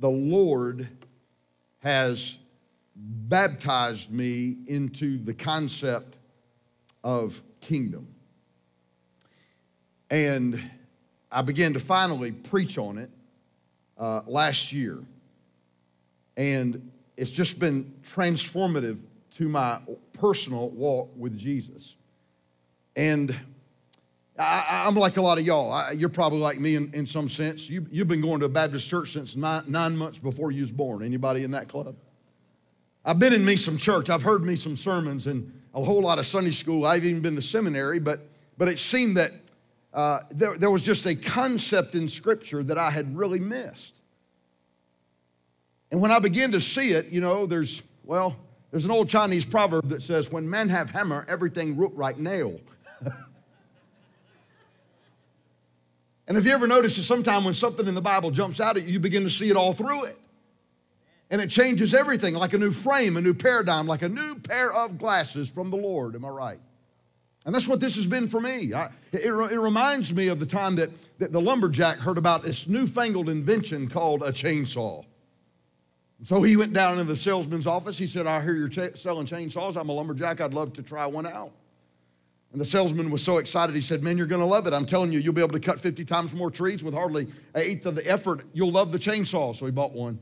the Lord has baptized me into the concept of kingdom. And I began to finally preach on it uh, last year. And it's just been transformative to my personal walk with Jesus. And I, am like a lot of y'all. I, you're probably like me in, in some sense. You, you've been going to a Baptist church since nine, nine months before you was born. Anybody in that club? I've been in me some church. I've heard me some sermons and a whole lot of Sunday school. I've even been to seminary, but, but it seemed that uh, there, there was just a concept in Scripture that I had really missed. And when I began to see it, you know, there's, well, there's an old Chinese proverb that says, when men have hammer, everything root right nail. and if you ever notice that sometime when something in the Bible jumps out at you, you begin to see it all through it. And it changes everything like a new frame, a new paradigm, like a new pair of glasses from the Lord. Am I right? And that's what this has been for me. I, it, it, reminds me of the time that, that the lumberjack heard about this newfangled invention called a chainsaw. So he went down into the salesman's office. He said, I hear you're ch- selling chainsaws. I'm a lumberjack. I'd love to try one out. And the salesman was so excited, he said, Man, you're going to love it. I'm telling you, you'll be able to cut 50 times more trees with hardly an eighth of the effort. You'll love the chainsaw. So he bought one.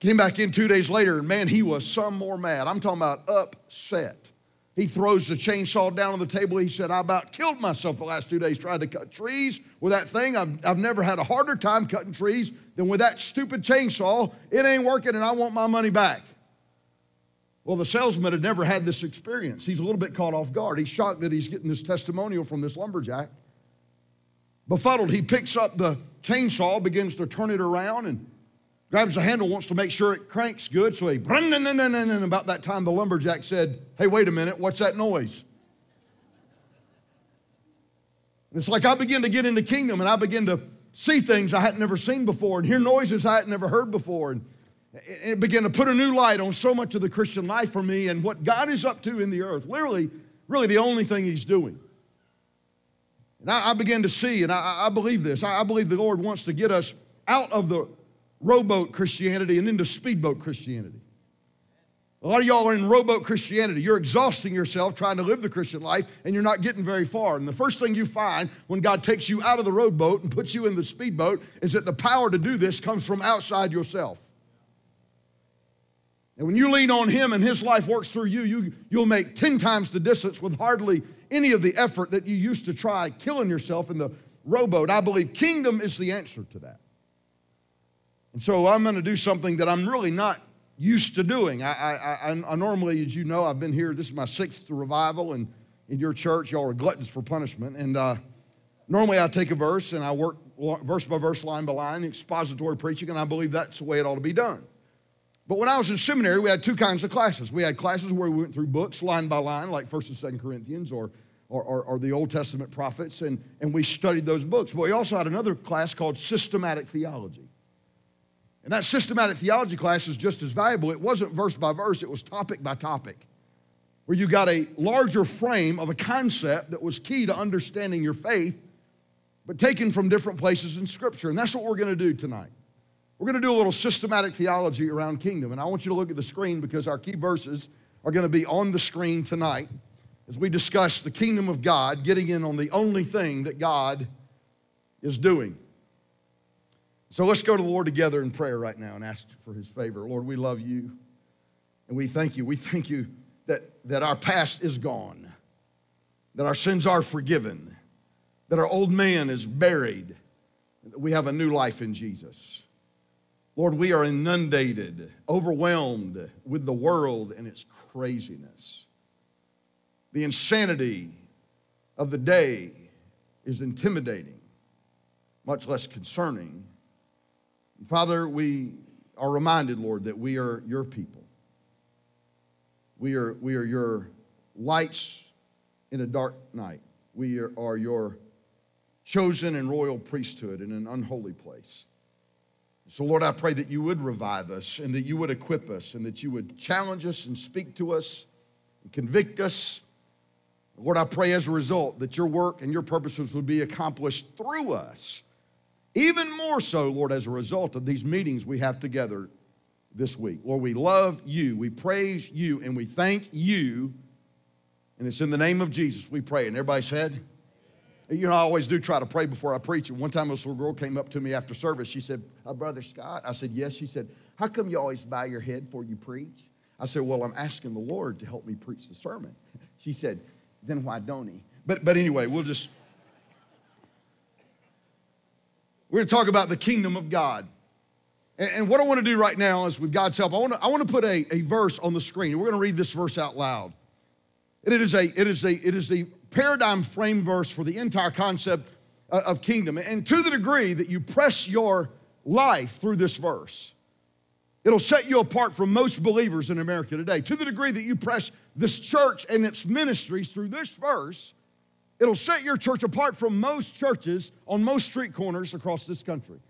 Came back in two days later, and man, he was some more mad. I'm talking about upset. He throws the chainsaw down on the table. He said, I about killed myself the last two days trying to cut trees with that thing. I've, I've never had a harder time cutting trees than with that stupid chainsaw. It ain't working, and I want my money back. Well, the salesman had never had this experience. He's a little bit caught off guard. He's shocked that he's getting this testimonial from this lumberjack. Befuddled, he picks up the chainsaw, begins to turn it around, and grabs the handle, wants to make sure it cranks good. So he, and about that time, the lumberjack said, Hey, wait a minute, what's that noise? And it's like I begin to get into kingdom and I begin to see things I hadn't never seen before and hear noises I hadn't never heard before. And it began to put a new light on so much of the Christian life for me and what God is up to in the earth. Literally, really the only thing He's doing. And I, I began to see, and I, I believe this. I, I believe the Lord wants to get us out of the rowboat Christianity and into speedboat Christianity. A lot of y'all are in rowboat Christianity. You're exhausting yourself trying to live the Christian life and you're not getting very far. And the first thing you find when God takes you out of the rowboat and puts you in the speedboat is that the power to do this comes from outside yourself. And when you lean on Him and His life works through you, you you'll make 10 times the distance with hardly any of the effort that you used to try killing yourself in the rowboat. I believe kingdom is the answer to that. And so I'm going to do something that I'm really not used to doing. I, I, I, I, normally, as you know, I've been here. This is my sixth revival, and in your church, y'all are gluttons for punishment. And uh, normally, I take a verse and I work verse by verse, line by line, expository preaching, and I believe that's the way it ought to be done. But when I was in seminary, we had two kinds of classes. We had classes where we went through books line by line, like First and Second Corinthians or or, or, or, the Old Testament prophets, and, and we studied those books. But we also had another class called systematic theology. And that systematic theology class is just as valuable. It wasn't verse by verse, it was topic by topic, where you got a larger frame of a concept that was key to understanding your faith, but taken from different places in Scripture. And that's what we're going to do tonight. We're going to do a little systematic theology around kingdom. And I want you to look at the screen because our key verses are going to be on the screen tonight as we discuss the kingdom of God, getting in on the only thing that God is doing. So let's go to the Lord together in prayer right now and ask for his favor. Lord, we love you and we thank you. We thank you that, that our past is gone, that our sins are forgiven, that our old man is buried, that we have a new life in Jesus. Lord, we are inundated, overwhelmed with the world and its craziness. The insanity of the day is intimidating, much less concerning Father, we are reminded, Lord, that we are your people. We are, we are your lights in a dark night. We are, are your chosen and royal priesthood in an unholy place. So, Lord, I pray that you would revive us and that you would equip us and that you would challenge us and speak to us and convict us. Lord, I pray as a result that your work and your purposes would be accomplished through us Even more so, Lord, as a result of these meetings we have together this week. Lord, we love you, we praise you, and we thank you. And it's in the name of Jesus we pray. And everybody said, you know, I always do try to pray before I preach. And one time, this little girl came up to me after service. She said, uh, Brother Scott. I said, Yes. She said, How come you always bow your head before you preach? I said, Well, I'm asking the Lord to help me preach the sermon. She said, Then why don't he? But, but anyway, we'll just. We're going to talk about the kingdom of God. And, and what I want to do right now is, with God's help, I want to, I want to put a, a verse on the screen. We're going to read this verse out loud. It is a, it is a, it is the paradigm frame verse for the entire concept of kingdom. And to the degree that you press your life through this verse, it'll set you apart from most believers in America today. To the degree that you press this church and its ministries through this verse, it'll set your church apart from most churches on most street corners across this country.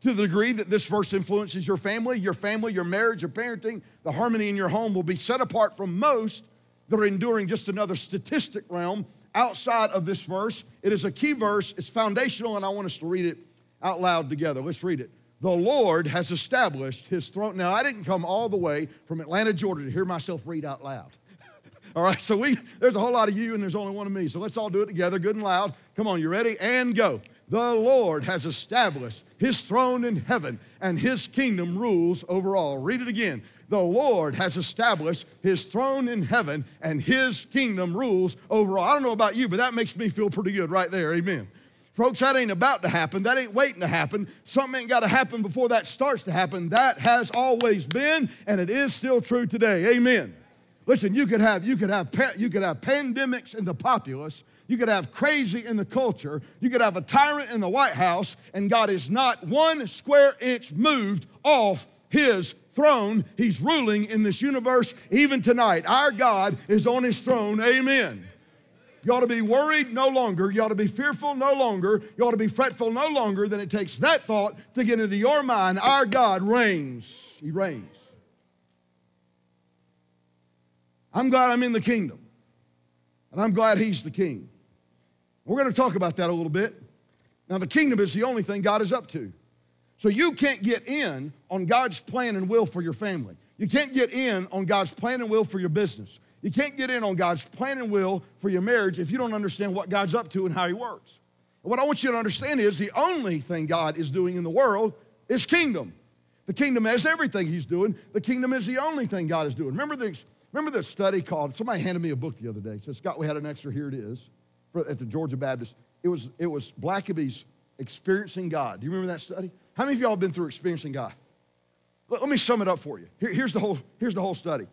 To the degree that this verse influences your family, your family, your marriage, your parenting, the harmony in your home will be set apart from most that are enduring just another statistic realm outside of this verse. It is a key verse, it's foundational, and I want us to read it out loud together. Let's read it. The Lord has established his throne. Now, I didn't come all the way from Atlanta, Georgia to hear myself read out loud. all right, so we there's a whole lot of you and there's only one of me. So let's all do it together, good and loud. Come on, you ready? And go. The Lord has established his throne in heaven, and his kingdom rules over all. Read it again the Lord has established his throne in heaven and his kingdom rules over all. I don't know about you, but that makes me feel pretty good right there. Amen. Folks, that ain't about to happen. That ain't waiting to happen. Something ain't got to happen before that starts to happen. That has always been, and it is still true today. Amen. Listen, you could have you could have you could have pandemics in the populace. You could have crazy in the culture. You could have a tyrant in the White House, and God is not one square inch moved off His throne. He's ruling in this universe even tonight. Our God is on his throne. Amen. You ought to be worried no longer. You ought to be fearful no longer. You ought to be fretful no longer. than it takes that thought to get into your mind. Our God reigns. He reigns. I'm glad I'm in the kingdom. And I'm glad He's the king. We're going to talk about that a little bit. Now, the kingdom is the only thing God is up to. So you can't get in on God's plan and will for your family. You can't get in on God's plan and will for your business. You can't get in on God's plan and will for your marriage if you don't understand what God's up to and how He works. What I want you to understand is the only thing God is doing in the world is kingdom. The kingdom has everything He's doing. The kingdom is the only thing God is doing. Remember this, remember this study called, somebody handed me a book the other day. So Scott, we had an extra, here it is, at the Georgia Baptist. It was, it was Blackaby's Experiencing God. Do you remember that study? How many of y'all have been through experiencing God? Let, me sum it up for you. Here, here's, the whole, here's the whole study.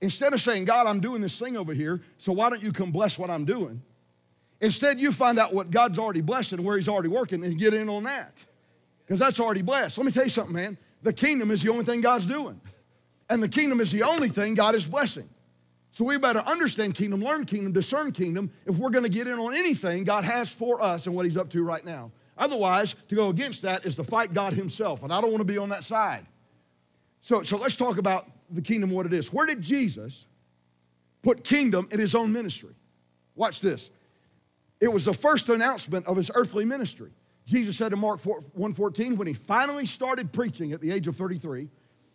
Instead of saying, God, I'm doing this thing over here, so why don't you come bless what I'm doing? Instead, you find out what God's already blessed and where He's already working and get in on that. Because that's already blessed. Let me tell you something, man. The kingdom is the only thing God's doing. And the kingdom is the only thing God is blessing. So we better understand kingdom, learn kingdom, discern kingdom if we're going to get in on anything God has for us and what He's up to right now. Otherwise, to go against that is to fight God Himself, and I don't want to be on that side. So, so let's talk about the kingdom, what it is. Where did Jesus put kingdom in His own ministry? Watch this. It was the first announcement of His earthly ministry. Jesus said in Mark 4, 1:14, when He finally started preaching at the age of 33,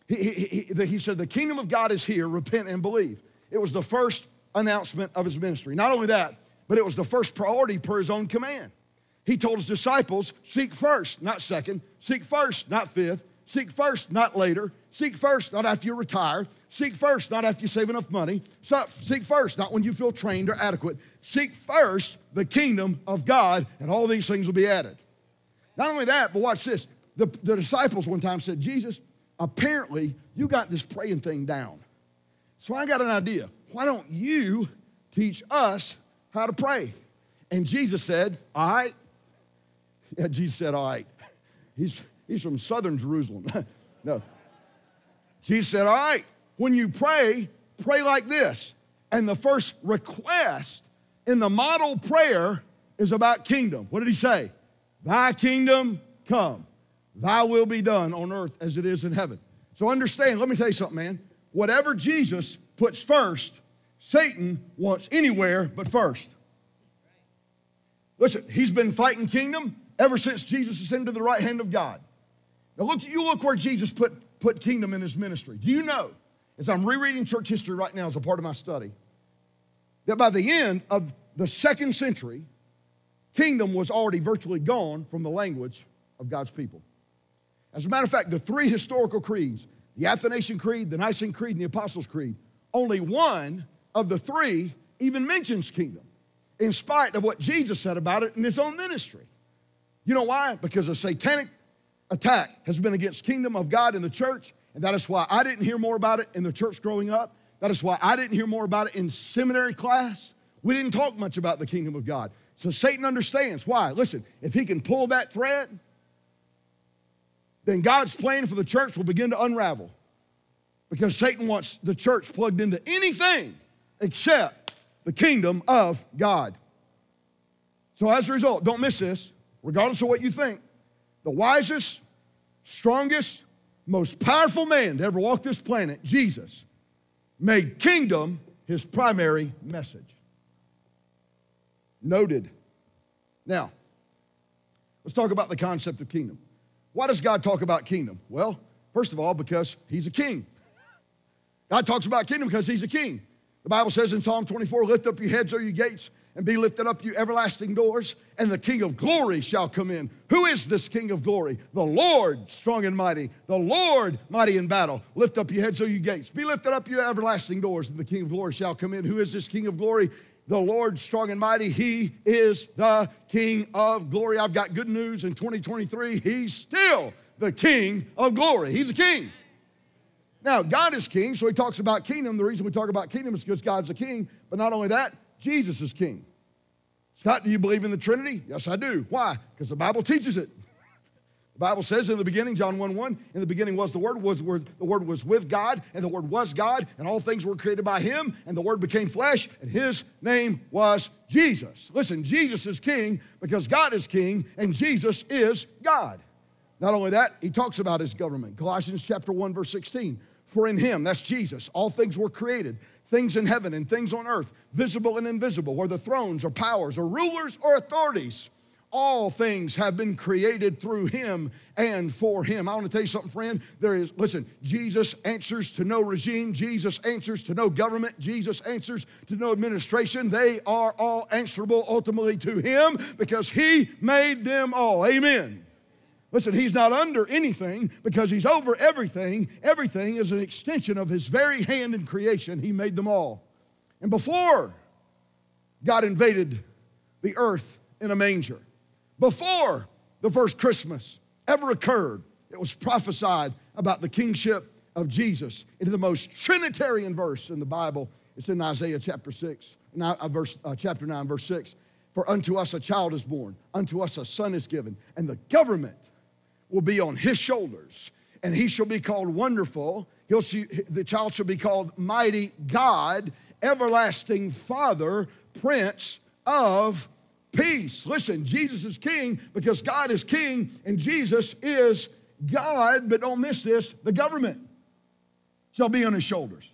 he, he, he, he said, The kingdom of God is here, repent and believe. It was the first announcement of His ministry. Not only that, but it was the first priority per His own command. He told his disciples, seek first, not second. Seek first, not fifth. Seek first, not later. Seek first, not after you retire. Seek first, not after you save enough money. Seek first, not when you feel trained or adequate. Seek first the kingdom of God, and all these things will be added. Not only that, but watch this. The, the disciples one time said, Jesus, apparently you got this praying thing down. So I got an idea. Why don't you teach us how to pray? And Jesus said, All right, yeah, Jesus said, All right. He's, he's from southern Jerusalem. no. Jesus said, All right, when you pray, pray like this. And the first request in the model prayer is about kingdom. What did he say? Thy kingdom come, thy will be done on earth as it is in heaven. So understand, let me tell you something, man. Whatever Jesus puts first, Satan wants anywhere but first. Listen, he's been fighting kingdom ever since Jesus ascended to the right hand of God. Now look, you look where Jesus put, put kingdom in his ministry. Do you know, as I'm rereading church history right now as a part of my study, that by the end of the second century, kingdom was already virtually gone from the language of God's people. As a matter of fact, the three historical creeds, the Athanasian Creed, the Nicene Creed, and the Apostles' Creed, only one of the three even mentions kingdom, in spite of what Jesus said about it in his own ministry. You know why? Because a satanic attack has been against kingdom of God in the church, and that is why I didn't hear more about it in the church growing up. That is why I didn't hear more about it in seminary class. We didn't talk much about the kingdom of God. So Satan understands why. Listen, if he can pull that thread, then God's plan for the church will begin to unravel. Because Satan wants the church plugged into anything except the kingdom of God. So, as a result, don't miss this, regardless of what you think. The wisest, strongest, most powerful man to ever walk this planet, Jesus, made kingdom his primary message. Noted. Now, let's talk about the concept of kingdom. Why does God talk about kingdom? Well, first of all, because he's a king. God talks about kingdom because he's a king. The Bible says in Psalm 24, lift up your heads, O you gates, and be lifted up, you everlasting doors, and the King of glory shall come in. Who is this King of glory? The Lord, strong and mighty, the Lord, mighty in battle. Lift up your heads, O you gates. Be lifted up, you everlasting doors, and the King of glory shall come in. Who is this King of glory? The Lord, strong and mighty. He is the King of glory. I've got good news in 2023. He's still the King of glory. He's a king. Now, God is king, so he talks about kingdom. The reason we talk about kingdom is because God's a king, but not only that, Jesus is king. Scott, do you believe in the Trinity? Yes, I do. Why? Because the Bible teaches it. The Bible says in the beginning, John 1 1, in the beginning was the Word, was word, the Word was with God, and the Word was God, and all things were created by Him, and the Word became flesh, and His name was Jesus. Listen, Jesus is King because God is King, and Jesus is God. Not only that, He talks about His government. Colossians chapter 1, verse 16. For in Him, that's Jesus, all things were created things in heaven and things on earth, visible and invisible, whether thrones or powers or rulers or authorities. All things have been created through him and for him. I want to tell you something, friend. There is, listen, Jesus answers to no regime. Jesus answers to no government. Jesus answers to no administration. They are all answerable ultimately to him because he made them all. Amen. Listen, he's not under anything because he's over everything. Everything is an extension of his very hand in creation. He made them all. And before God invaded the earth in a manger, before the first Christmas ever occurred, it was prophesied about the kingship of Jesus into the most Trinitarian verse in the Bible. It's in Isaiah chapter 6, uh, verse, uh, chapter 9, verse 6. For unto us a child is born, unto us a son is given, and the government will be on his shoulders, and he shall be called wonderful. He'll see, the child shall be called mighty God, everlasting Father, Prince of Peace. Listen, Jesus is king because God is king and Jesus is God, but don't miss this the government shall be on his shoulders.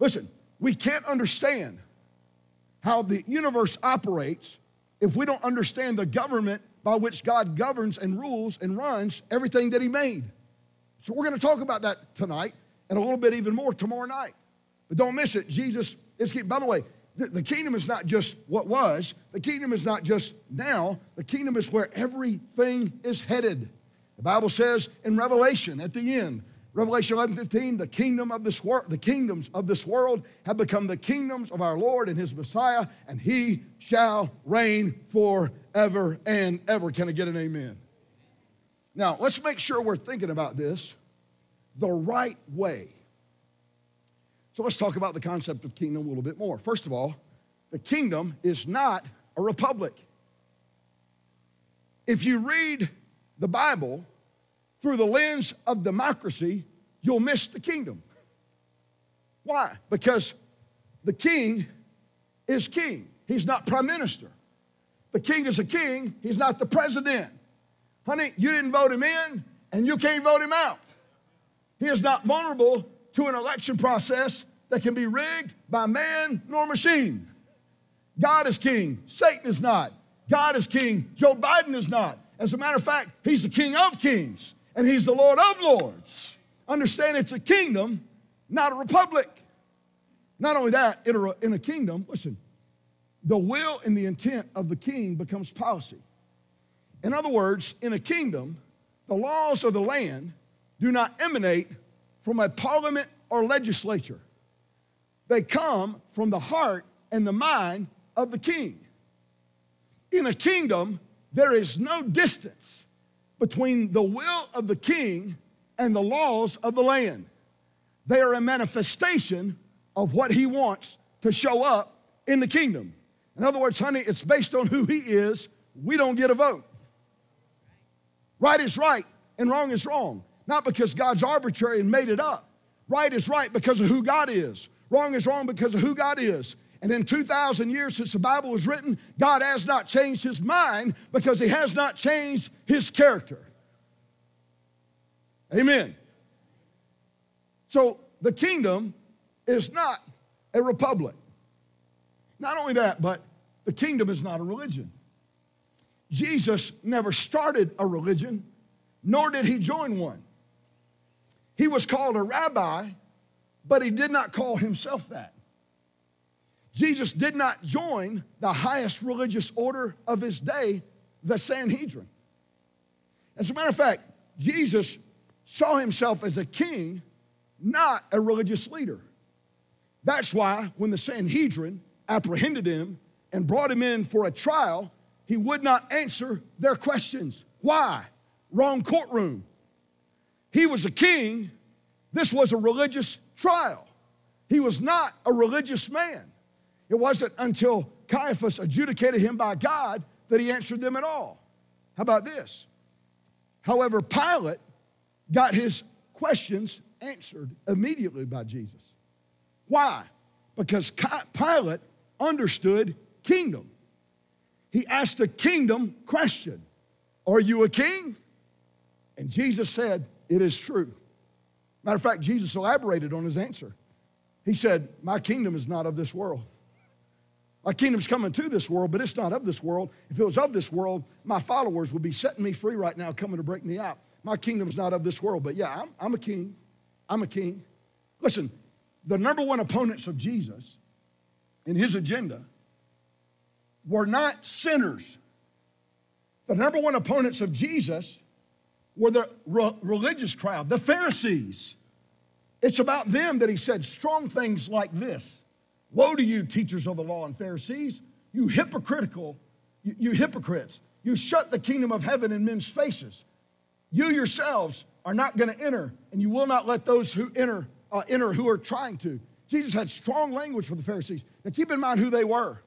Listen, we can't understand how the universe operates if we don't understand the government by which God governs and rules and runs everything that He made. So we're going to talk about that tonight and a little bit even more tomorrow night. But don't miss it. Jesus is, by the way, the, kingdom is not just what was, the kingdom is not just now, the kingdom is where everything is headed. The Bible says in Revelation at the end, Revelation 11, 15, the kingdom of this world, the kingdoms of this world have become the kingdoms of our Lord and his Messiah, and he shall reign forever and ever. Can I get an amen? Now, let's make sure we're thinking about this the right way. So let's talk about the concept of kingdom a little bit more. First of all, the kingdom is not a republic. If you read the Bible, through the lens of democracy, you'll miss the kingdom. Why? Because the king is king, he's not prime minister. The king is a king, he's not the president. Honey, you didn't vote him in, and you can't vote him out. He is not vulnerable to an election process that can be rigged by man nor machine. God is king, Satan is not. God is king, Joe Biden is not. As a matter of fact, he's the King of kings and he's the Lord of lords. Understand it's a kingdom, not a republic. Not only that, in a, in a kingdom, listen, the will and the intent of the king becomes policy. In other words, in a kingdom, the laws of the land do not emanate from a parliament or legislature. They come from the heart and the mind of the king. In a kingdom, there is no distance between the will of the king and the laws of the land. They are a manifestation of what he wants to show up in the kingdom. In other words, honey, it's based on who he is. We don't get a vote. Right is right and wrong is wrong. Not because God's arbitrary and made it up. Right is right because of who God is. Wrong is wrong because of who God is. And in 2,000 years since the Bible was written, God has not changed his mind because he has not changed his character. Amen. So the kingdom is not a republic. Not only that, but the kingdom is not a religion. Jesus never started a religion, nor did he join one. He was called a rabbi, but he did not call himself that. Jesus did not join the highest religious order of his day, the Sanhedrin. As a matter of fact, Jesus saw himself as a king, not a religious leader. That's why when the Sanhedrin apprehended him and brought him in for a trial, he would not answer their questions. Why? Wrong courtroom. He was a king, this was a religious trial. He was not a religious man. It wasn't until Caiaphas adjudicated him by God that he answered them at all. How about this? However, Pilate got his questions answered immediately by Jesus. Why? Because Pilate understood kingdom. He asked a kingdom question Are you a king? And Jesus said, It is true. Matter of fact, Jesus elaborated on his answer. He said, My kingdom is not of this world. My kingdom's coming to this world, but it's not of this world. If it was of this world, my followers would be setting me free right now, coming to break me out. My kingdom's not of this world, but yeah, I'm, I'm a king. I'm a king. Listen, the number one opponents of Jesus in his agenda were not sinners. The number one opponents of Jesus were the re- religious crowd, the Pharisees. It's about them that he said strong things like this Woe to you, teachers of the law and Pharisees, you hypocritical, you, you hypocrites. You shut the kingdom of heaven in men's faces. You yourselves are not going to enter, and you will not let those who enter uh, enter who are trying to. Jesus had strong language for the Pharisees. Now keep in mind who they were.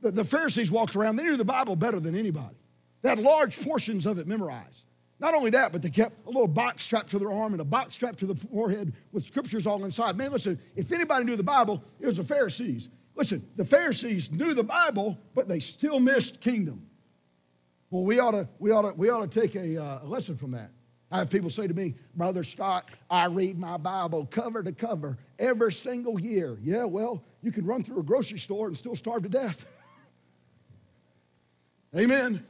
The, the Pharisees walked around, they knew the Bible better than anybody. They had large portions of it memorized. Not only that, but they kept a little box strapped to their arm and a box strapped to the forehead with scriptures all inside. Man, listen, if anybody knew the Bible, it was the Pharisees. Listen, the Pharisees knew the Bible, but they still missed kingdom. Well, we ought to, we ought to, we ought to take a, uh, a lesson from that. I have people say to me, Brother Scott, I read my Bible cover to cover every single year. Yeah, well, you can run through a grocery store and still starve to death. Amen.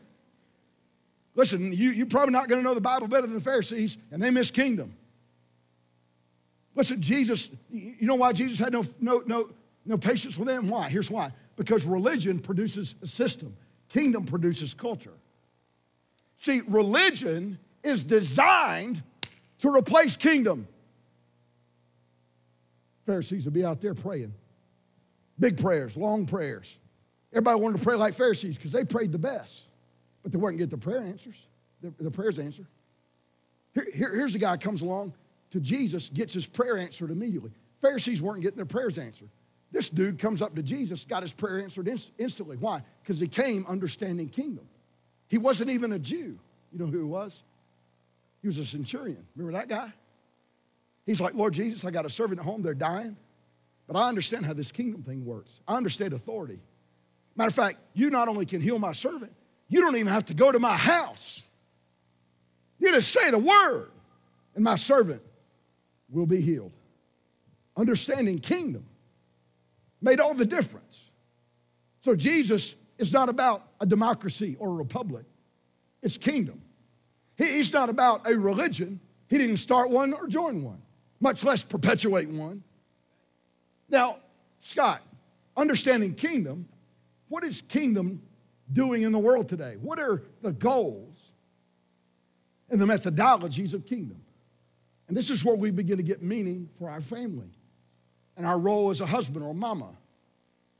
Listen, you, you're probably not going to know the Bible better than the Pharisees, and they miss kingdom. Listen, Jesus, you know why Jesus had no, no, no, no patience with them? Why? Here's why. Because religion produces a system, kingdom produces culture. See, religion is designed to replace kingdom. Pharisees would be out there praying. Big prayers, long prayers. Everybody wanted to pray like Pharisees because they prayed the best but they weren't getting the prayer answers, the, the prayers answered. Here, here, here's a guy comes along to Jesus, gets his prayer answered immediately. Pharisees weren't getting their prayers answered. This dude comes up to Jesus, got his prayer answered inst- instantly. Why? Because he came understanding kingdom. He wasn't even a Jew. You know who he was? He was a centurion. Remember that guy? He's like, Lord Jesus, I got a servant at home, they're dying, but I understand how this kingdom thing works. I understand authority. Matter of fact, you not only can heal my servant, you don't even have to go to my house. You just say the word, and my servant will be healed. Understanding kingdom made all the difference. So Jesus is not about a democracy or a republic. it's kingdom. He's not about a religion. He didn't start one or join one, much less perpetuate one. Now, Scott, understanding kingdom, what is kingdom doing in the world today? What are the goals and the methodologies of kingdom? And this is where we begin to get meaning for our family and our role as a husband or a mama,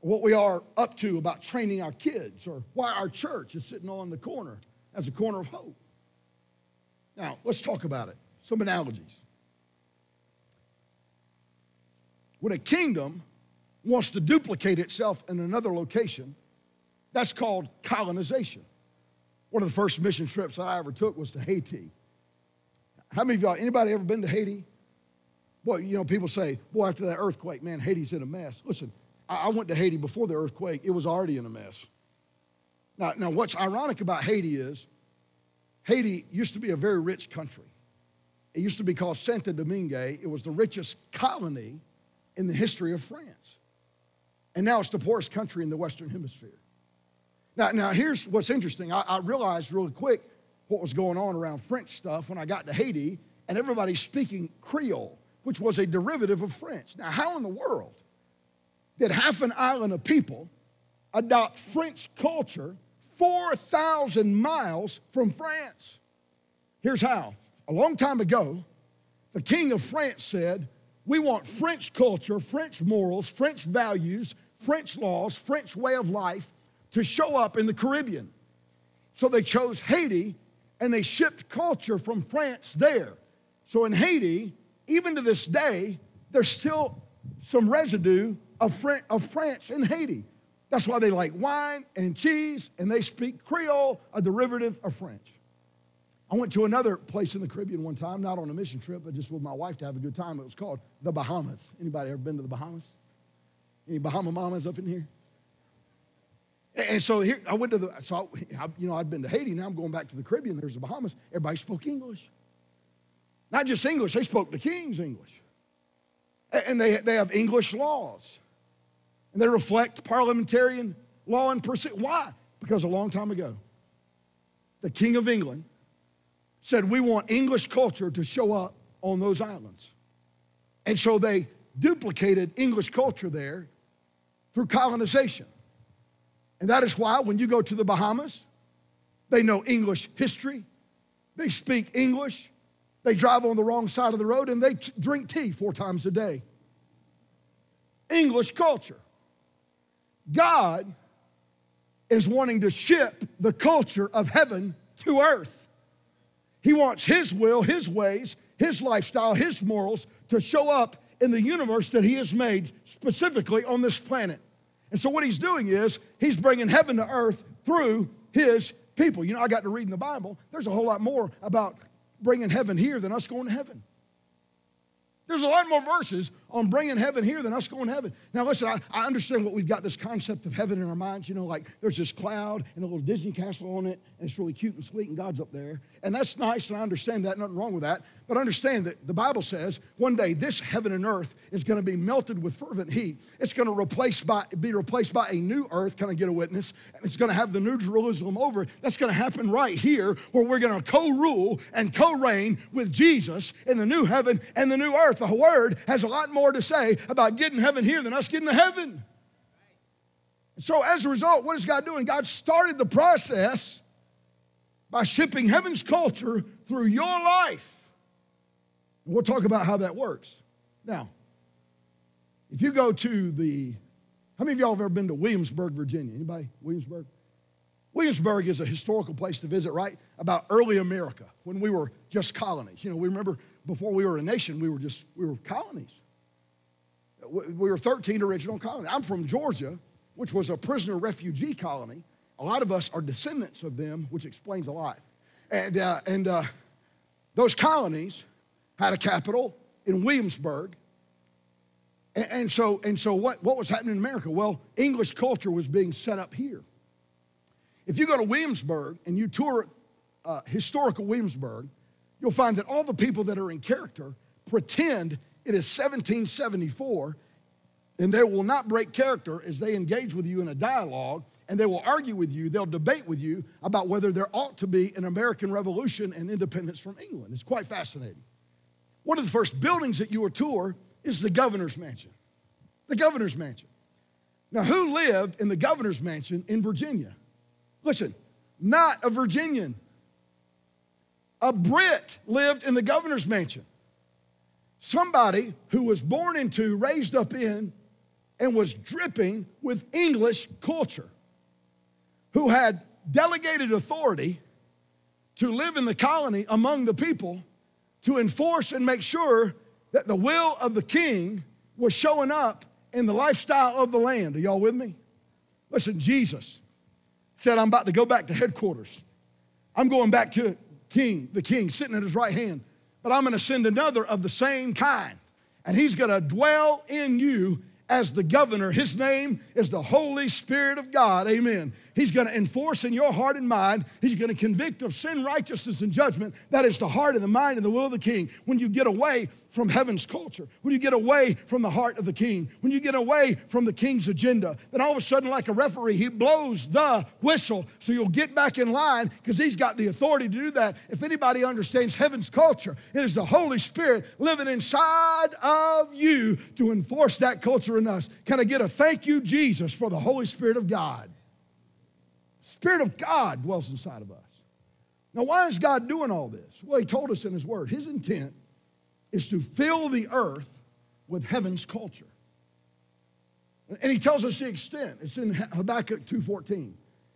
or what we are up to about training our kids, or why our church is sitting on the corner as a corner of hope. Now, let's talk about it. Some analogies. When a kingdom wants to duplicate itself in another location, that's called colonization. One of the first mission trips I ever took was to Haiti. How many of y'all, anybody ever been to Haiti? Boy, you know, people say, boy, after that earthquake, man, Haiti's in a mess. Listen, I went to Haiti before the earthquake, it was already in a mess. Now, now what's ironic about Haiti is Haiti used to be a very rich country. It used to be called Saint Domingue. It was the richest colony in the history of France. And now it's the poorest country in the Western Hemisphere. Now, now here's what's interesting. I, I realized really quick what was going on around French stuff when I got to Haiti, and everybody's speaking Creole, which was a derivative of French. Now, how in the world did half an island of people adopt French culture 4,000 miles from France? Here's how. A long time ago, the king of France said, We want French culture, French morals, French values, French laws, French way of life to show up in the Caribbean. So they chose Haiti and they shipped culture from France there. So in Haiti, even to this day, there's still some residue of, France in Haiti. That's why they like wine and cheese, and they speak Creole, a derivative of French. I went to another place in the Caribbean one time, not on a mission trip, but just with my wife to have a good time. It was called the Bahamas. Anybody ever been to the Bahamas? Any Bahama mamas up in here? And so here I went to the so I, you know I'd been to Haiti. Now I'm going back to the Caribbean. There's the Bahamas. Everybody spoke English. Not just English. They spoke the King's English, and they they have English laws, and they reflect parliamentarian law and pursuit. Why? Because a long time ago, the King of England said we want English culture to show up on those islands, and so they duplicated English culture there through colonization. And that is why when you go to the Bahamas, they know English history, they speak English, they drive on the wrong side of the road, and they drink tea four times a day. English culture. God is wanting to ship the culture of heaven to earth. He wants His will, His ways, His lifestyle, His morals to show up in the universe that He has made, specifically on this planet. And so what he's doing is he's bringing heaven to earth through his people. You know, I got to read in the Bible, there's a whole lot more about bringing heaven here than us going to heaven. There's a lot more verses on bringing heaven here than us going heaven. Now, listen, I, I, understand what we've got this concept of heaven in our minds. You know, like there's this cloud and a little Disney castle on it, and it's really cute and sweet, and God's up there. And that's nice, and I understand that, nothing wrong with that. But understand that the Bible says one day this heaven and earth is going to be melted with fervent heat. It's going to replace by, be replaced by a new earth. Can I get a witness? And it's going to have the new Jerusalem over. That's going to happen right here, where we're going to co rule and co reign with Jesus in the new heaven and the new earth. The word has a lot more to say about getting heaven here than us getting to heaven. And so, as a result, what is God doing? God started the process by shipping heaven's culture through your life. We'll talk about how that works. Now, if you go to the, how many of y'all have ever been to Williamsburg, Virginia? Anybody? Williamsburg? Williamsburg is a historical place to visit, right? About early America when we were just colonies. You know, we remember before we were a nation, we were just, we were colonies we were 13 original colonies. I'm from Georgia, which was a prisoner refugee colony. A lot of us are descendants of them, which explains a lot. And, uh, and uh, those colonies had a capital in Williamsburg. And, and, so, and so what, what was happening in America? Well, English culture was being set up here. If you go to Williamsburg and you tour uh, historical Williamsburg, you'll find that all the people that are in character pretend it is 1774, and they will not break character as they engage with you in a dialogue and they will argue with you, they'll debate with you about whether there ought to be an American Revolution and independence from England. It's quite fascinating. One of the first buildings that you will tour is the governor's mansion. The governor's mansion. Now, who lived in the governor's mansion in Virginia? Listen, not a Virginian. A Brit lived in the governor's mansion. Somebody who was born into, raised up in, and was dripping with English culture, who had delegated authority to live in the colony among the people to enforce and make sure that the will of the king was showing up in the lifestyle of the land. Are y'all with me? Listen, Jesus said, I'm about to go back to headquarters. I'm going back to King, the king, sitting at his right hand, but I'm gonna send another of the same kind, and he's gonna dwell in you as the governor. His name is the Holy Spirit of God. Amen. He's going to enforce in your heart and mind. He's going to convict of sin, righteousness, and judgment. That is the heart and the mind and the will of the king. When you get away from heaven's culture, when you get away from the heart of the king, when you get away from the king's agenda, then all of a sudden, like a referee, he blows the whistle so you'll get back in line because he's got the authority to do that. If anybody understands heaven's culture, it is the Holy Spirit living inside of you to enforce that culture in us. Can I get a thank you, Jesus, for the Holy Spirit of God? Spirit of God dwells inside of us. Now, why is God doing all this? Well, He told us in His Word. His intent is to fill the earth with heaven's culture. And He tells us the extent. It's in Habakkuk 2.14.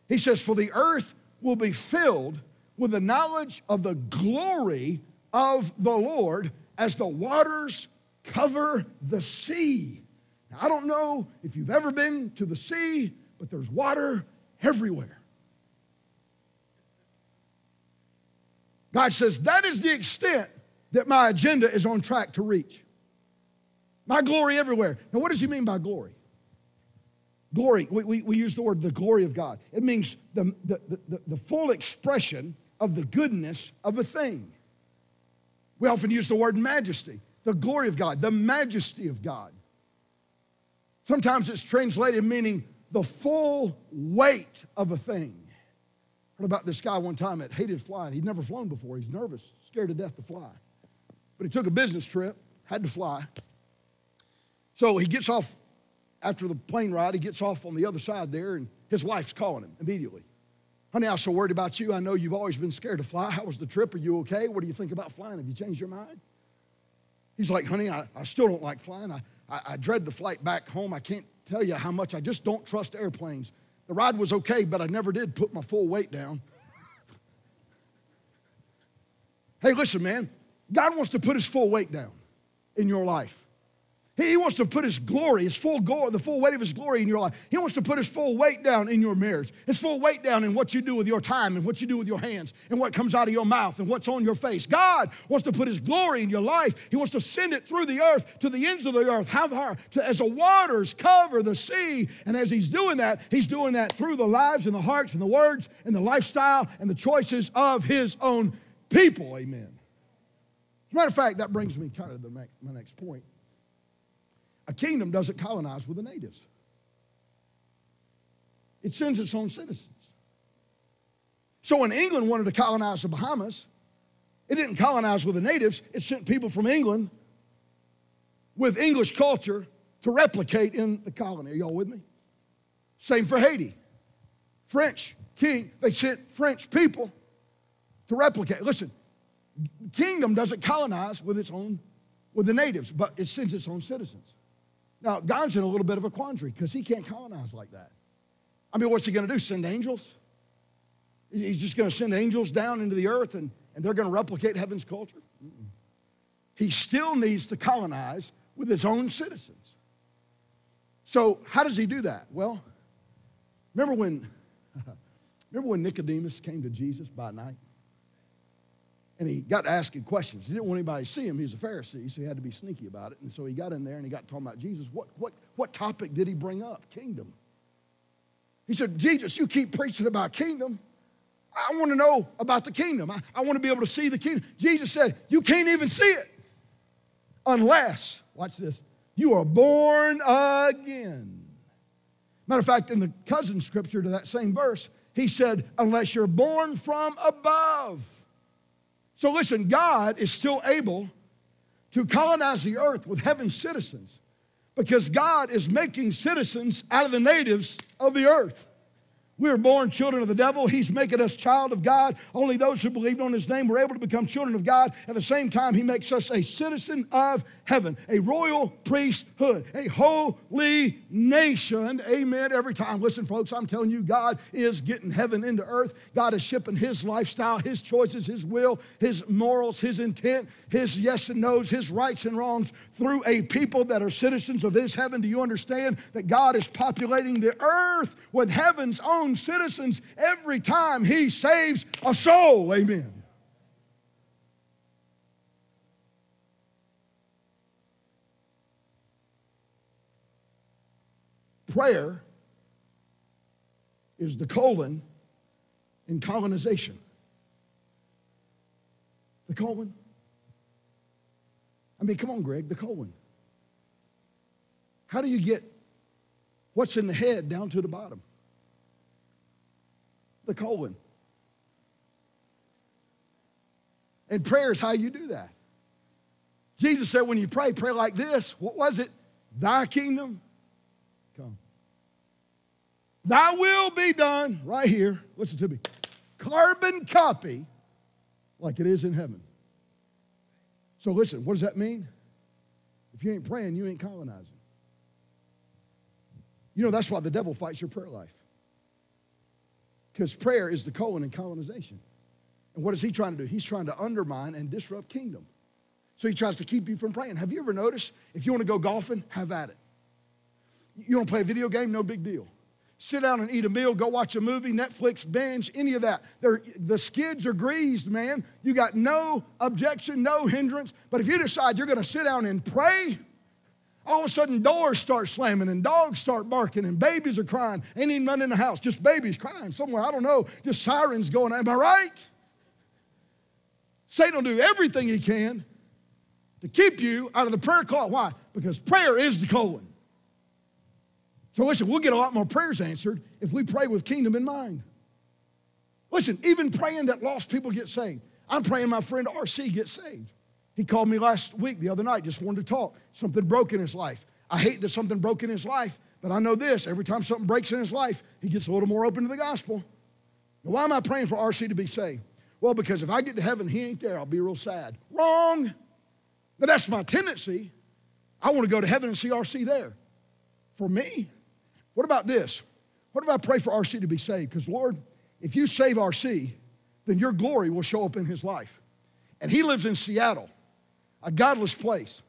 He says, For the earth will be filled with the knowledge of the glory of the Lord as the waters cover the sea. Now, I don't know if you've ever been to the sea, but there's water everywhere. God says, that is the extent that my agenda is on track to reach. My glory everywhere. Now, what does he mean by glory? Glory, we, we, we use the word the glory of God. It means the, the, the, the full expression of the goodness of a thing. We often use the word majesty, the glory of God, the majesty of God. Sometimes it's translated meaning the full weight of a thing. Heard about this guy one time that hated flying. He'd never flown before. He's nervous, scared to death to fly. But he took a business trip, had to fly. So he gets off after the plane ride, he gets off on the other side there, and his wife's calling him immediately. Honey, I was so worried about you. I know you've always been scared to fly. How was the trip? Are you okay? What do you think about flying? Have you changed your mind? He's like, honey, I, I still don't like flying. I, I, I dread the flight back home. I can't tell you how much I just don't trust airplanes. The ride was okay, but I never did put my full weight down. hey, listen, man, God wants to put his full weight down in your life. He wants to put his glory, his full glory, the full weight of his glory in your life. He wants to put his full weight down in your marriage, his full weight down in what you do with your time and what you do with your hands and what comes out of your mouth and what's on your face. God wants to put his glory in your life. He wants to send it through the earth to the ends of the earth, her to, as the waters cover the sea. And as he's doing that, he's doing that through the lives and the hearts and the words and the lifestyle and the choices of his own people. Amen. As a matter of fact, that brings me kind of to my next point. A kingdom doesn't colonize with the natives, it sends its own citizens. So when England wanted to colonize the Bahamas, it didn't colonize with the natives, it sent people from England with English culture to replicate in the colony. Are y'all with me? Same for Haiti. French king, they sent French people to replicate. Listen, kingdom doesn't colonize with its own, with the natives, but it sends its own citizens. Now, God's in a little bit of a quandary because he can't colonize like that. I mean, what's he going to do? Send angels? He's just going to send angels down into the earth and, and they're going to replicate heaven's culture? Mm-mm. He still needs to colonize with his own citizens. So, how does he do that? Well, remember when, remember when Nicodemus came to Jesus by night? And he got asking questions. He didn't want anybody to see him. He was a Pharisee, so he had to be sneaky about it. And so he got in there and he got talking about Jesus. What, what, what topic did he bring up? Kingdom. He said, Jesus, you keep preaching about kingdom. I want to know about the kingdom. I, I want to be able to see the kingdom. Jesus said, You can't even see it unless, watch this, you are born again. Matter of fact, in the cousin scripture to that same verse, he said, unless you're born from above. So listen, God is still able to colonize the earth with heaven's citizens because God is making citizens out of the natives of the earth. We were born children of the devil. He's making us child of God. Only those who believed on his name were able to become children of God. At the same time, he makes us a citizen of heaven, a royal priesthood, a holy nation. Amen. Every time. Listen, folks, I'm telling you, God is getting heaven into earth. God is shipping his lifestyle, his choices, his will, his morals, his intent, his yes and no's, his rights and wrongs through a people that are citizens of his heaven. Do you understand that God is populating the earth with heaven's own citizens every time he saves a soul? Amen. Prayer is the colon in colonization. The colon. I mean, come on, Greg, the colon. How do you get what's in the head down to the bottom? The colon. And prayer is how you do that. Jesus said, when you pray, pray like this. What was it? Thy kingdom come. Thy will be done right here. Listen to me. Carbon copy like it is in heaven. So listen, what does that mean? If you ain't praying, you ain't colonizing. You know, that's why the devil fights your prayer life. Because prayer is the colon in colonization. And what is he trying to do? He's trying to undermine and disrupt kingdom. So he tries to keep you from praying. Have you ever noticed if you want to go golfing, have at it. You want to play a video game, no big deal sit down and eat a meal, go watch a movie, Netflix, binge, any of that. They're, the skids are greased, man. You got no objection, no hindrance. But if you decide you're going to sit down and pray, all of a sudden doors start slamming and dogs start barking and babies are crying. Ain't even none in the house, just babies crying somewhere. I don't know, just sirens going. Am I right? Satan will do everything he can to keep you out of the prayer call. Why? Because prayer is the colon. So listen, we'll get a lot more prayers answered if we pray with kingdom in mind. Listen, even praying that lost people get saved. I'm praying my friend RC gets saved. He called me last week, the other night, just wanted to talk. Something broke in his life. I hate that something broke in his life, but I know this every time something breaks in his life, he gets a little more open to the gospel. Now, why am I praying for RC to be saved? Well, because if I get to heaven, he ain't there, I'll be real sad. Wrong. Now, that's my tendency. I want to go to heaven and see RC there. For me, what about this? What if I pray for RC to be saved? Because, Lord, if you save RC, then your glory will show up in his life. And he lives in Seattle, a godless place.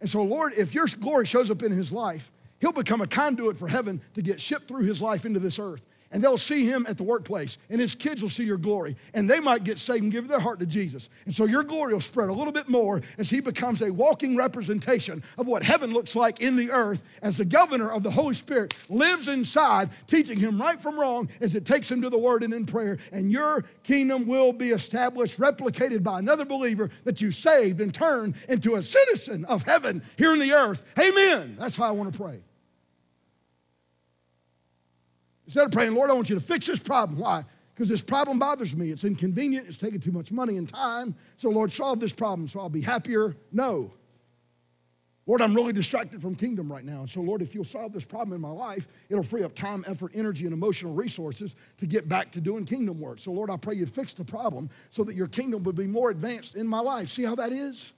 And so, Lord, if your glory shows up in his life, he'll become a conduit for heaven to get shipped through his life into this earth and they'll see him at the workplace, and his kids will see your glory, and they might get saved and give their heart to Jesus. And so your glory will spread a little bit more as he becomes a walking representation of what heaven looks like in the earth as the governor of the Holy Spirit lives inside, teaching him right from wrong as it takes him to the word and in prayer. And your kingdom will be established, replicated by another believer that you saved and turned into a citizen of heaven here in the earth. Amen. That's how I want to pray. Instead of praying, Lord, I want you to fix this problem. Why? Because this problem bothers me. It's inconvenient. It's taking too much money and time. So, Lord, solve this problem so I'll be happier. No. Lord, I'm really distracted from kingdom right now. And so, Lord, if you'll solve this problem in my life, it'll free up time, effort, energy, and emotional resources to get back to doing kingdom work. So, Lord, I pray you'd fix the problem so that your kingdom would be more advanced in my life. See how that is?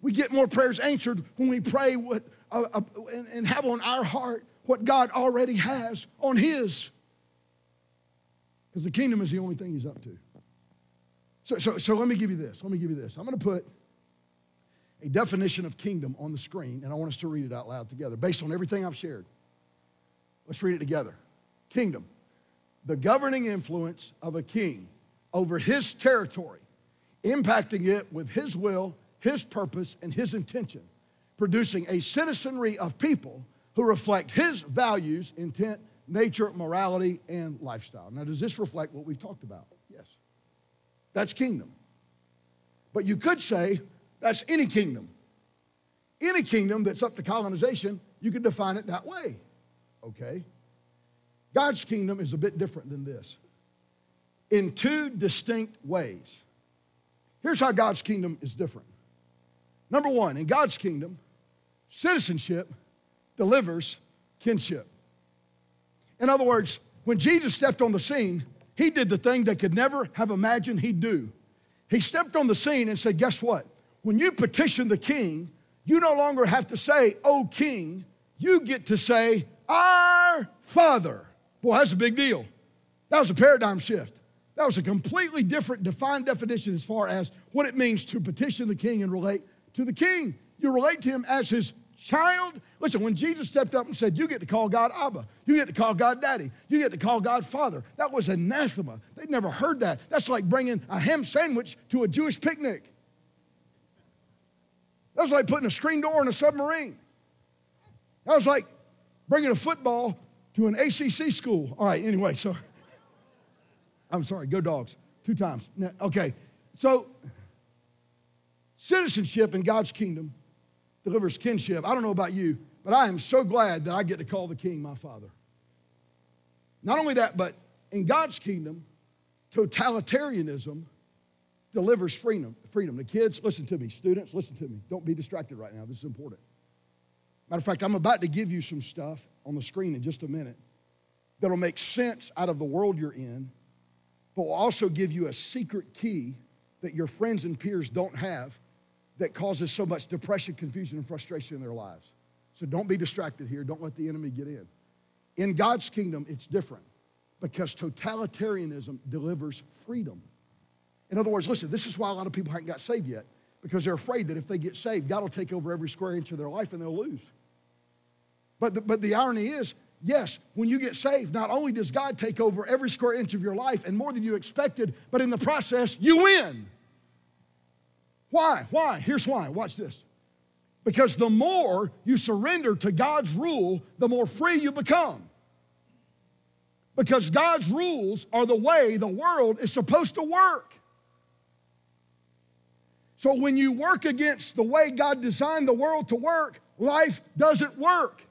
We get more prayers answered when we pray what, uh, uh, and, and have on our heart what God already has on His. Because the kingdom is the only thing He's up to. So, so, so let me give you this. Let me give you this. I'm going to put a definition of kingdom on the screen, and I want us to read it out loud together based on everything I've shared. Let's read it together. Kingdom, the governing influence of a king over his territory, impacting it with his will, his purpose, and his intention, producing a citizenry of people who reflect his values, intent, nature, morality, and lifestyle. Now, does this reflect what we've talked about? Yes. That's kingdom. But you could say that's any kingdom. Any kingdom that's up to colonization, you could define it that way. Okay. God's kingdom is a bit different than this in two distinct ways. Here's how God's kingdom is different. Number one, in God's kingdom, citizenship delivers kinship. In other words, when Jesus stepped on the scene, he did the thing they could never have imagined he'd do. He stepped on the scene and said, Guess what? When you petition the king, you no longer have to say, Oh, king. You get to say, Our Father. Boy, that's a big deal. That was a paradigm shift. That was a completely different, defined definition as far as what it means to petition the king and relate to the king. You relate to him as his child. Listen, when Jesus stepped up and said, You get to call God Abba, you get to call God Daddy, you get to call God Father, that was anathema. They'd never heard that. That's like bringing a ham sandwich to a Jewish picnic. That was like putting a screen door in a submarine. That was like bringing a football to an ACC school. All right, anyway, so I'm sorry, go dogs, two times. Okay, so citizenship in God's kingdom delivers kinship. I don't know about you, but I am so glad that I get to call the king my father. Not only that, but in God's kingdom, totalitarianism delivers freedom. Freedom. The kids, listen to me. Students, listen to me. Don't be distracted right now. This is important. Matter of fact, I'm about to give you some stuff on the screen in just a minute that'll make sense out of the world you're in but will also give you a secret key that your friends and peers don't have that causes so much depression, confusion, and frustration in their lives. So don't be distracted here. Don't let the enemy get in. In God's kingdom, it's different because totalitarianism delivers freedom. In other words, listen, this is why a lot of people haven't got saved yet because they're afraid that if they get saved, God will take over every square inch of their life and they'll lose. But the, but the irony is, Yes, when you get saved, not only does God take over every square inch of your life and more than you expected, but in the process, you win. Why? Why? Here's why. Watch this. Because the more you surrender to God's rule, the more free you become. Because God's rules are the way the world is supposed to work. So when you work against the way God designed the world to work, life doesn't work.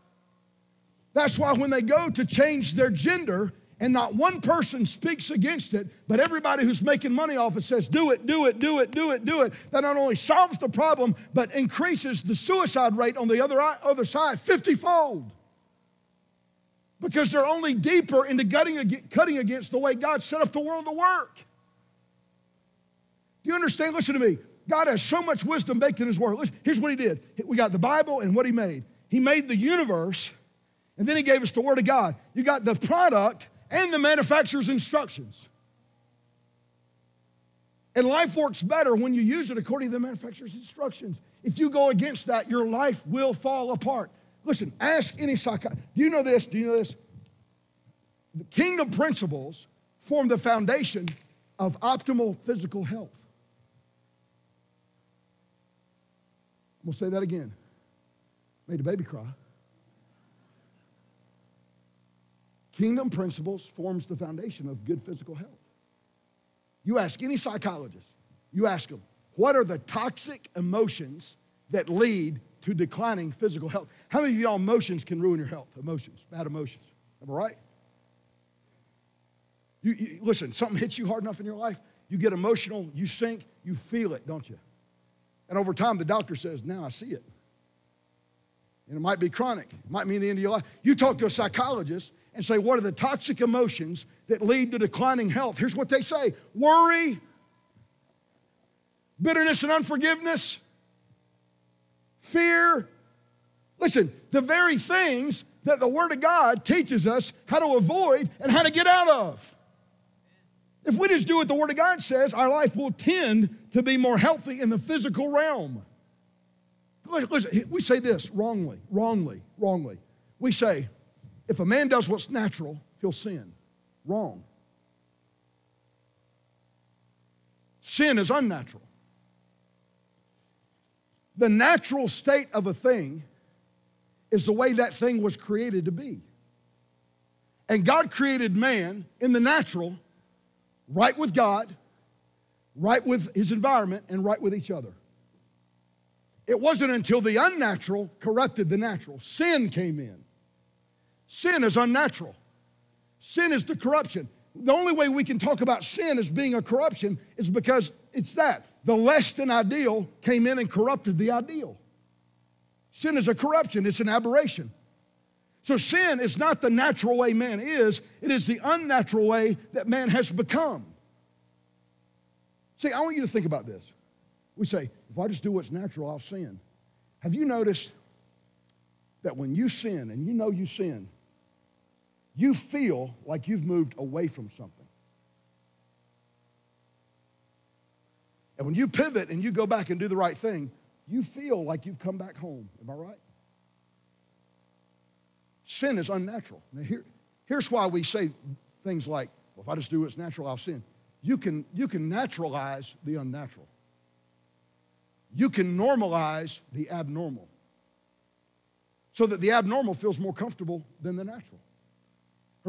That's why when they go to change their gender, and not one person speaks against it, but everybody who's making money off it says, do it, do it, do it, do it, do it. That not only solves the problem, but increases the suicide rate on the other, other side 50 fold. Because they're only deeper into cutting, cutting against the way God set up the world to work. Do you understand? Listen to me. God has so much wisdom baked in His Word. Here's what He did. We got the Bible and what He made. He made the universe and then he gave us the Word of God. You got the product and the manufacturer's instructions. And life works better when you use it according to the manufacturer's instructions. If you go against that, your life will fall apart. Listen, ask any psychiatrist. Do you know this? Do you know this? The kingdom principles form the foundation of optimal physical health. I'm gonna say that again. Made a baby cry. Kingdom principles forms the foundation of good physical health. You ask any psychologist, you ask them, what are the toxic emotions that lead to declining physical health? How many of y'all emotions can ruin your health? Emotions, bad emotions. Am I right? You, you, listen, something hits you hard enough in your life, you get emotional, you sink, you feel it, don't you? And over time, the doctor says, Now I see it. And it might be chronic, it might mean the end of your life. You talk to a psychologist, and say, What are the toxic emotions that lead to declining health? Here's what they say worry, bitterness and unforgiveness, fear. Listen, the very things that the Word of God teaches us how to avoid and how to get out of. If we just do what the Word of God says, our life will tend to be more healthy in the physical realm. Listen, we say this wrongly, wrongly, wrongly. We say, if a man does what's natural, he'll sin. Wrong. Sin is unnatural. The natural state of a thing is the way that thing was created to be. And God created man in the natural, right with God, right with his environment, and right with each other. It wasn't until the unnatural corrupted the natural. Sin came in. Sin is unnatural. Sin is the corruption. The only way we can talk about sin as being a corruption is because it's that. The less than ideal came in and corrupted the ideal. Sin is a corruption, it's an aberration. So sin is not the natural way man is, it is the unnatural way that man has become. See, I want you to think about this. We say, if I just do what's natural, I'll sin. Have you noticed that when you sin and you know you sin, you feel like you've moved away from something? And when you pivot and you go back and do the right thing, you feel like you've come back home. Am I right? Sin is unnatural. Now, here, here's why we say things like, well, if I just do what's natural, I'll sin. You can, you can naturalize the unnatural, you can normalize the abnormal so that the abnormal feels more comfortable than the natural.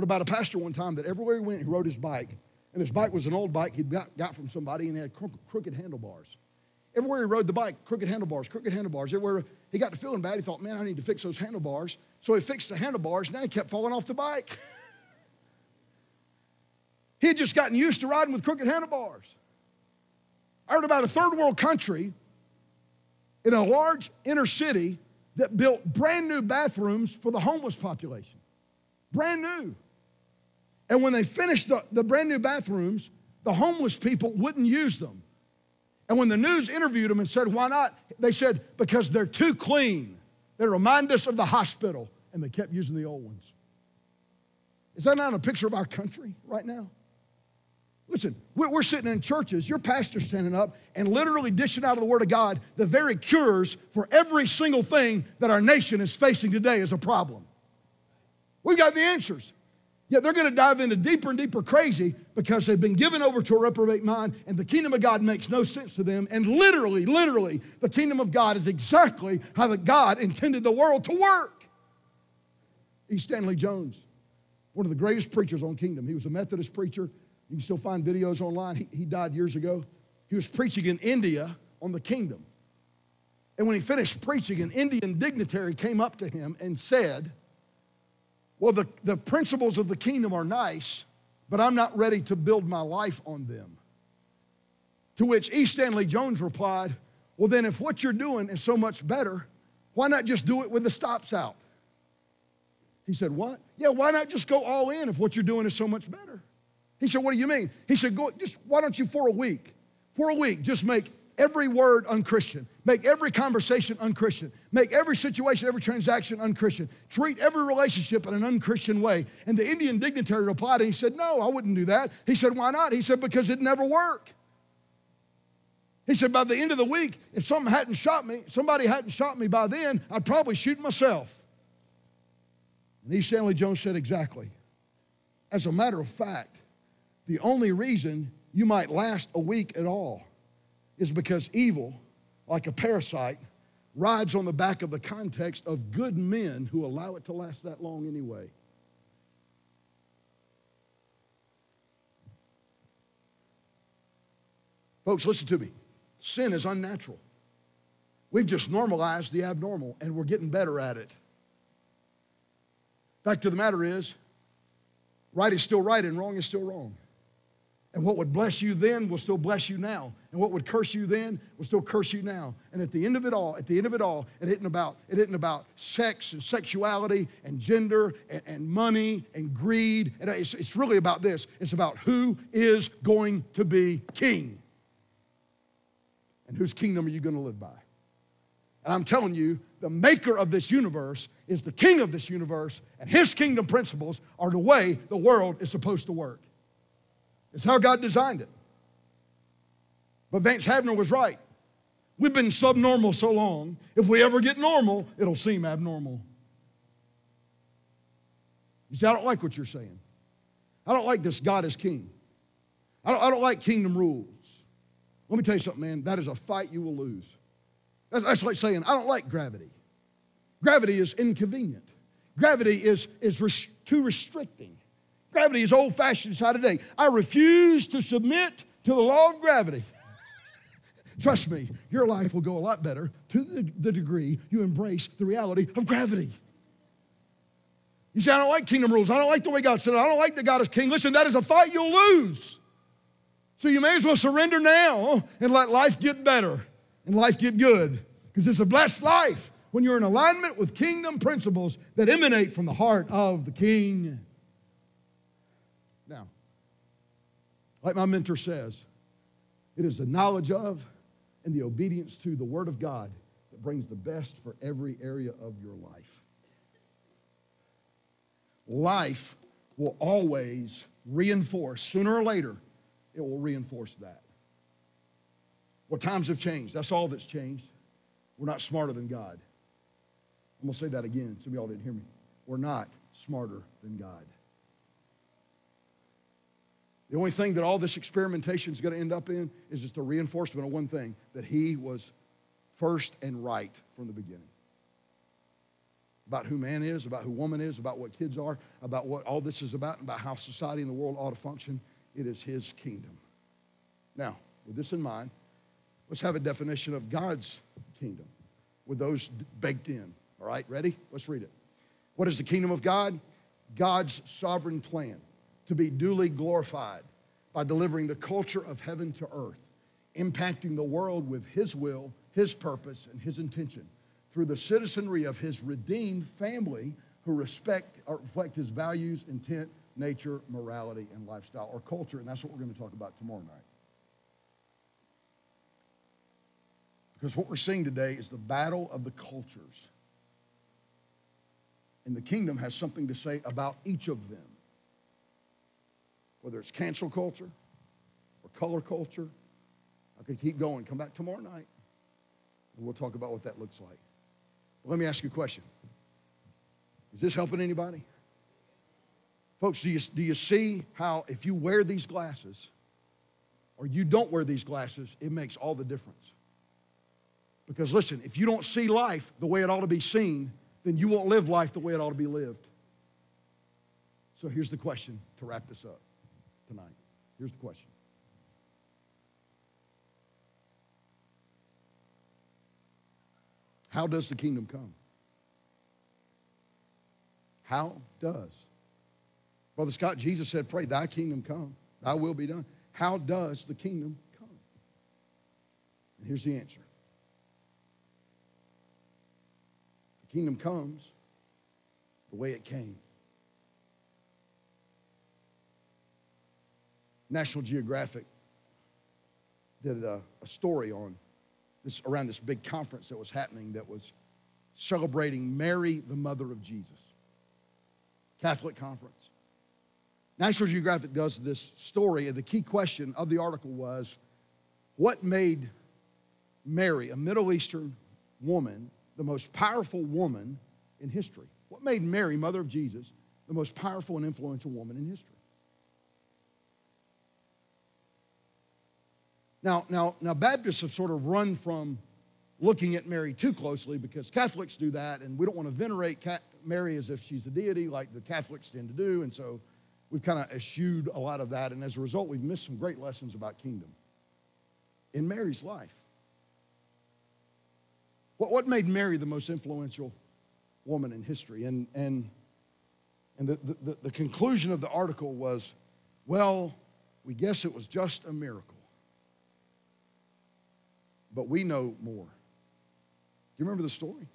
Heard about a pastor one time that everywhere he went, he rode his bike, and his bike was an old bike he'd got, got from somebody, and it had crooked handlebars. Everywhere he rode the bike, crooked handlebars, crooked handlebars. Everywhere he got to feeling bad, he thought, man, I need to fix those handlebars. So he fixed the handlebars, now he kept falling off the bike. he had just gotten used to riding with crooked handlebars. I heard about a third world country in a large inner city that built brand new bathrooms for the homeless population. Brand new. And when they finished the, the brand new bathrooms, the homeless people wouldn't use them. And when the news interviewed them and said, Why not? They said, Because they're too clean. They remind us of the hospital. And they kept using the old ones. Is that not a picture of our country right now? Listen, we're sitting in churches, your pastor's standing up and literally dishing out of the Word of God the very cures for every single thing that our nation is facing today as a problem. We've got the answers. Yet they're going to dive into deeper and deeper crazy because they've been given over to a reprobate mind and the kingdom of God makes no sense to them. And literally, literally, the kingdom of God is exactly how the God intended the world to work. E. Stanley Jones, one of the greatest preachers on kingdom. He was a Methodist preacher. You can still find videos online. He, he died years ago. He was preaching in India on the kingdom. And when he finished preaching, an Indian dignitary came up to him and said, well, the, the principles of the kingdom are nice, but I'm not ready to build my life on them. To which E. Stanley Jones replied, Well, then, if what you're doing is so much better, why not just do it with the stops out? He said, What? Yeah, why not just go all in if what you're doing is so much better? He said, What do you mean? He said, Go, just why don't you for a week? For a week, just make every word unchristian. Make every conversation unchristian. Make every situation, every transaction unchristian. Treat every relationship in an unchristian way. And the Indian dignitary replied and he said, No, I wouldn't do that. He said, Why not? He said, Because it never worked. He said, By the end of the week, if something hadn't shot me, somebody hadn't shot me by then, I'd probably shoot myself. And E. Stanley Jones said, Exactly. As a matter of fact, the only reason you might last a week at all is because evil, like a parasite, rides on the back of the context of good men who allow it to last that long anyway. Folks, listen to me. Sin is unnatural. We've just normalized the abnormal and we're getting better at it. Fact of the matter is, right is still right and wrong is still wrong. And what would bless you then will still bless you now. And what would curse you then will still curse you now. And at the end of it all, at the end of it all, it isn't about, it isn't about sex and sexuality and gender and, and money and greed. It's, it's really about this. It's about who is going to be king. And whose kingdom are you going to live by? And I'm telling you, the maker of this universe is the king of this universe, and his kingdom principles are the way the world is supposed to work. It's how God designed it. But Vance Havner was right. We've been subnormal so long, if we ever get normal, it'll seem abnormal. You see, I don't like what you're saying. I don't like this God is king. I don't, I don't like kingdom rules. Let me tell you something, man. That is a fight you will lose. That's, that's like saying, I don't like gravity. Gravity is inconvenient. Gravity is, is res- too restricting. Gravity is old fashioned side today. I refuse to submit to the law of gravity. Trust me, your life will go a lot better to the, the degree you embrace the reality of gravity. You say, I don't like kingdom rules. I don't like the way God said it. I don't like that God is king. Listen, that is a fight you'll lose. So you may as well surrender now and let life get better and life get good because it's a blessed life when you're in alignment with kingdom principles that emanate from the heart of the king. Like my mentor says, it is the knowledge of and the obedience to the Word of God that brings the best for every area of your life. Life will always reinforce, sooner or later, it will reinforce that. Well, times have changed. That's all that's changed. We're not smarter than God. I'm going to say that again. Some of y'all didn't hear me. We're not smarter than God. The only thing that all this experimentation is going to end up in is just a reinforcement of one thing that He was first and right from the beginning. About who man is, about who woman is, about what kids are, about what all this is about, and about how society and the world ought to function. It is His kingdom. Now, with this in mind, let's have a definition of God's kingdom with those baked in. All right, ready? Let's read it. What is the kingdom of God? God's sovereign plan to be duly glorified by delivering the culture of heaven to earth, impacting the world with His will, His purpose, and His intention through the citizenry of His redeemed family who respect or reflect His values, intent, nature, morality, and lifestyle, or culture. And that's what we're going to talk about tomorrow night. Because what we're seeing today is the battle of the cultures. And the kingdom has something to say about each of them. Whether it's cancel culture or color culture, I could keep going. Come back tomorrow night and we'll talk about what that looks like. Let me ask you a question Is this helping anybody? Folks, do you, do you see how if you wear these glasses or you don't wear these glasses, it makes all the difference? Because listen, if you don't see life the way it ought to be seen, then you won't live life the way it ought to be lived. So here's the question to wrap this up tonight. Here's the question How does the kingdom come? How does? Brother Scott, Jesus said, Pray, thy kingdom come, thy will be done. How does the kingdom come? And here's the answer the kingdom comes the way it came. National Geographic did a, a story on this around this big conference that was happening that was celebrating Mary, the mother of Jesus. Catholic conference. National Geographic does this story, and the key question of the article was what made Mary, a Middle Eastern woman, the most powerful woman in history? What made Mary, mother of Jesus, the most powerful and influential woman in history? Now, now, now Baptists have sort of run from looking at Mary too closely because Catholics do that, and we don't want to venerate Mary as if she's a deity like the Catholics tend to do, and so we've kind of eschewed a lot of that, and as a result, we've missed some great lessons about kingdom in Mary's life. What, what made Mary the most influential woman in history? And, and, and the, the, the conclusion of the article was well, we guess it was just a miracle but we know more. Do you remember the story?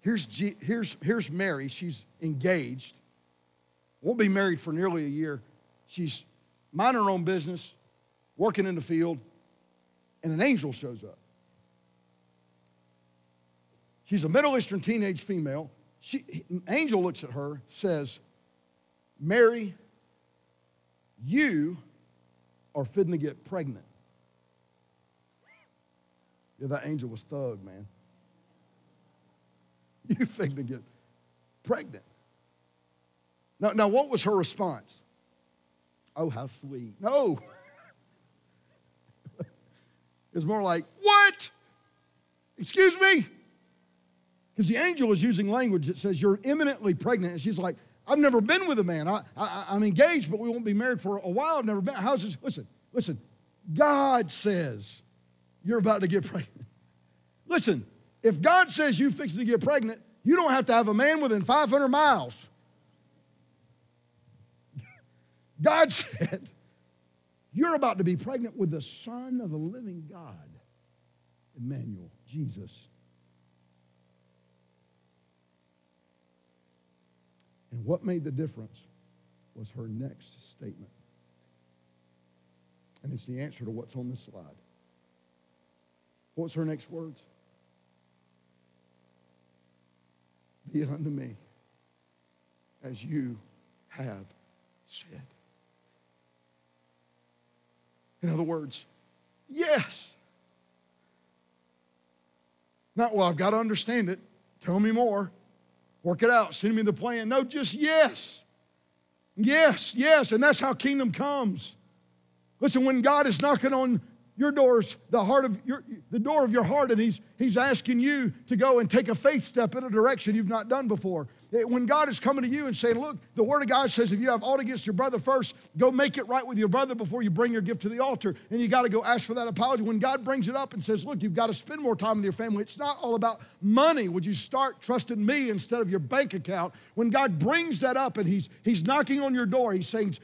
Here's, G, here's, here's Mary. She's engaged, won't be married for nearly a year. She's minding her own business, working in the field, and an angel shows up. She's a Middle Eastern teenage female. She, angel looks at her, says, Mary, you are fitting to get pregnant. Yeah, that angel was thug, man. You figured to get pregnant. Now, now, what was her response? Oh, how sweet. No. it's more like, what? Excuse me? Because the angel is using language that says, You're imminently pregnant. And she's like, I've never been with a man. I, I, I'm engaged, but we won't be married for a while. I've never been. How's this? Listen, listen. God says, you're about to get pregnant. Listen, if God says you fixing to get pregnant, You don't have to have a man within 500 miles. God said, You're about to be pregnant with the Son of the living God, Emmanuel, Jesus. And what made the difference was her next statement. And it's the answer to what's on this slide. What's her next words? Be unto me as you have said. In other words, yes. Not, well, I've got to understand it. Tell me more. Work it out. Send me the plan. No, just yes. Yes, yes. And that's how kingdom comes. Listen, when God is knocking on your doors, the heart of your, the door of your heart, and he's, he's asking you to go and take a faith step in a direction you've not done before. When God is coming to you and saying, Look, the Word of God says if you have aught against your brother first, go make it right with your brother before you bring your gift to the altar. And you got to go ask for that apology. When God brings it up and says, Look, you've got to spend more time with your family, it's not all about money. Would you start trusting me instead of your bank account? When God brings that up and He's, he's knocking on your door, He's saying,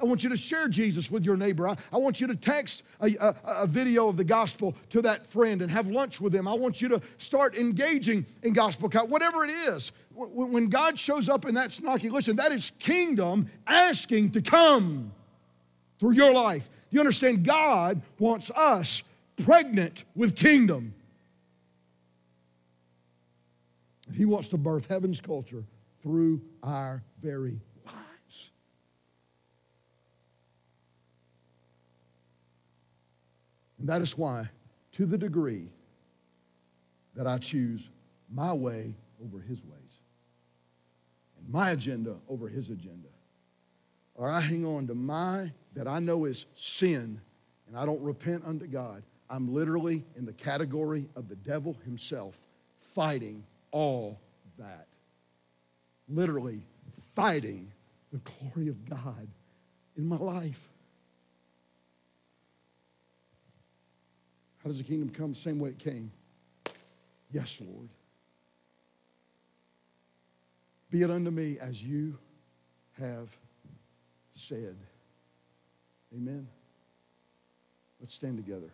I want you to share Jesus with your neighbor. I, I want you to text a, a, a video of the gospel to that friend and have lunch with them. I want you to start engaging in gospel, whatever it is when God shows up in that knocking, listen, that is kingdom asking to come through your life. You understand? God wants us pregnant with kingdom. He wants to birth heaven's culture through our very lives. And that is why, to the degree that I choose my way over his way, my agenda over his agenda. Or I hang on to my, that I know is sin, and I don't repent unto God. I'm literally in the category of the devil himself fighting all that. Literally fighting the glory of God in my life. How does the kingdom come? Same way it came. Yes, Lord. Be it unto me as you have said. Amen. Let's stand together.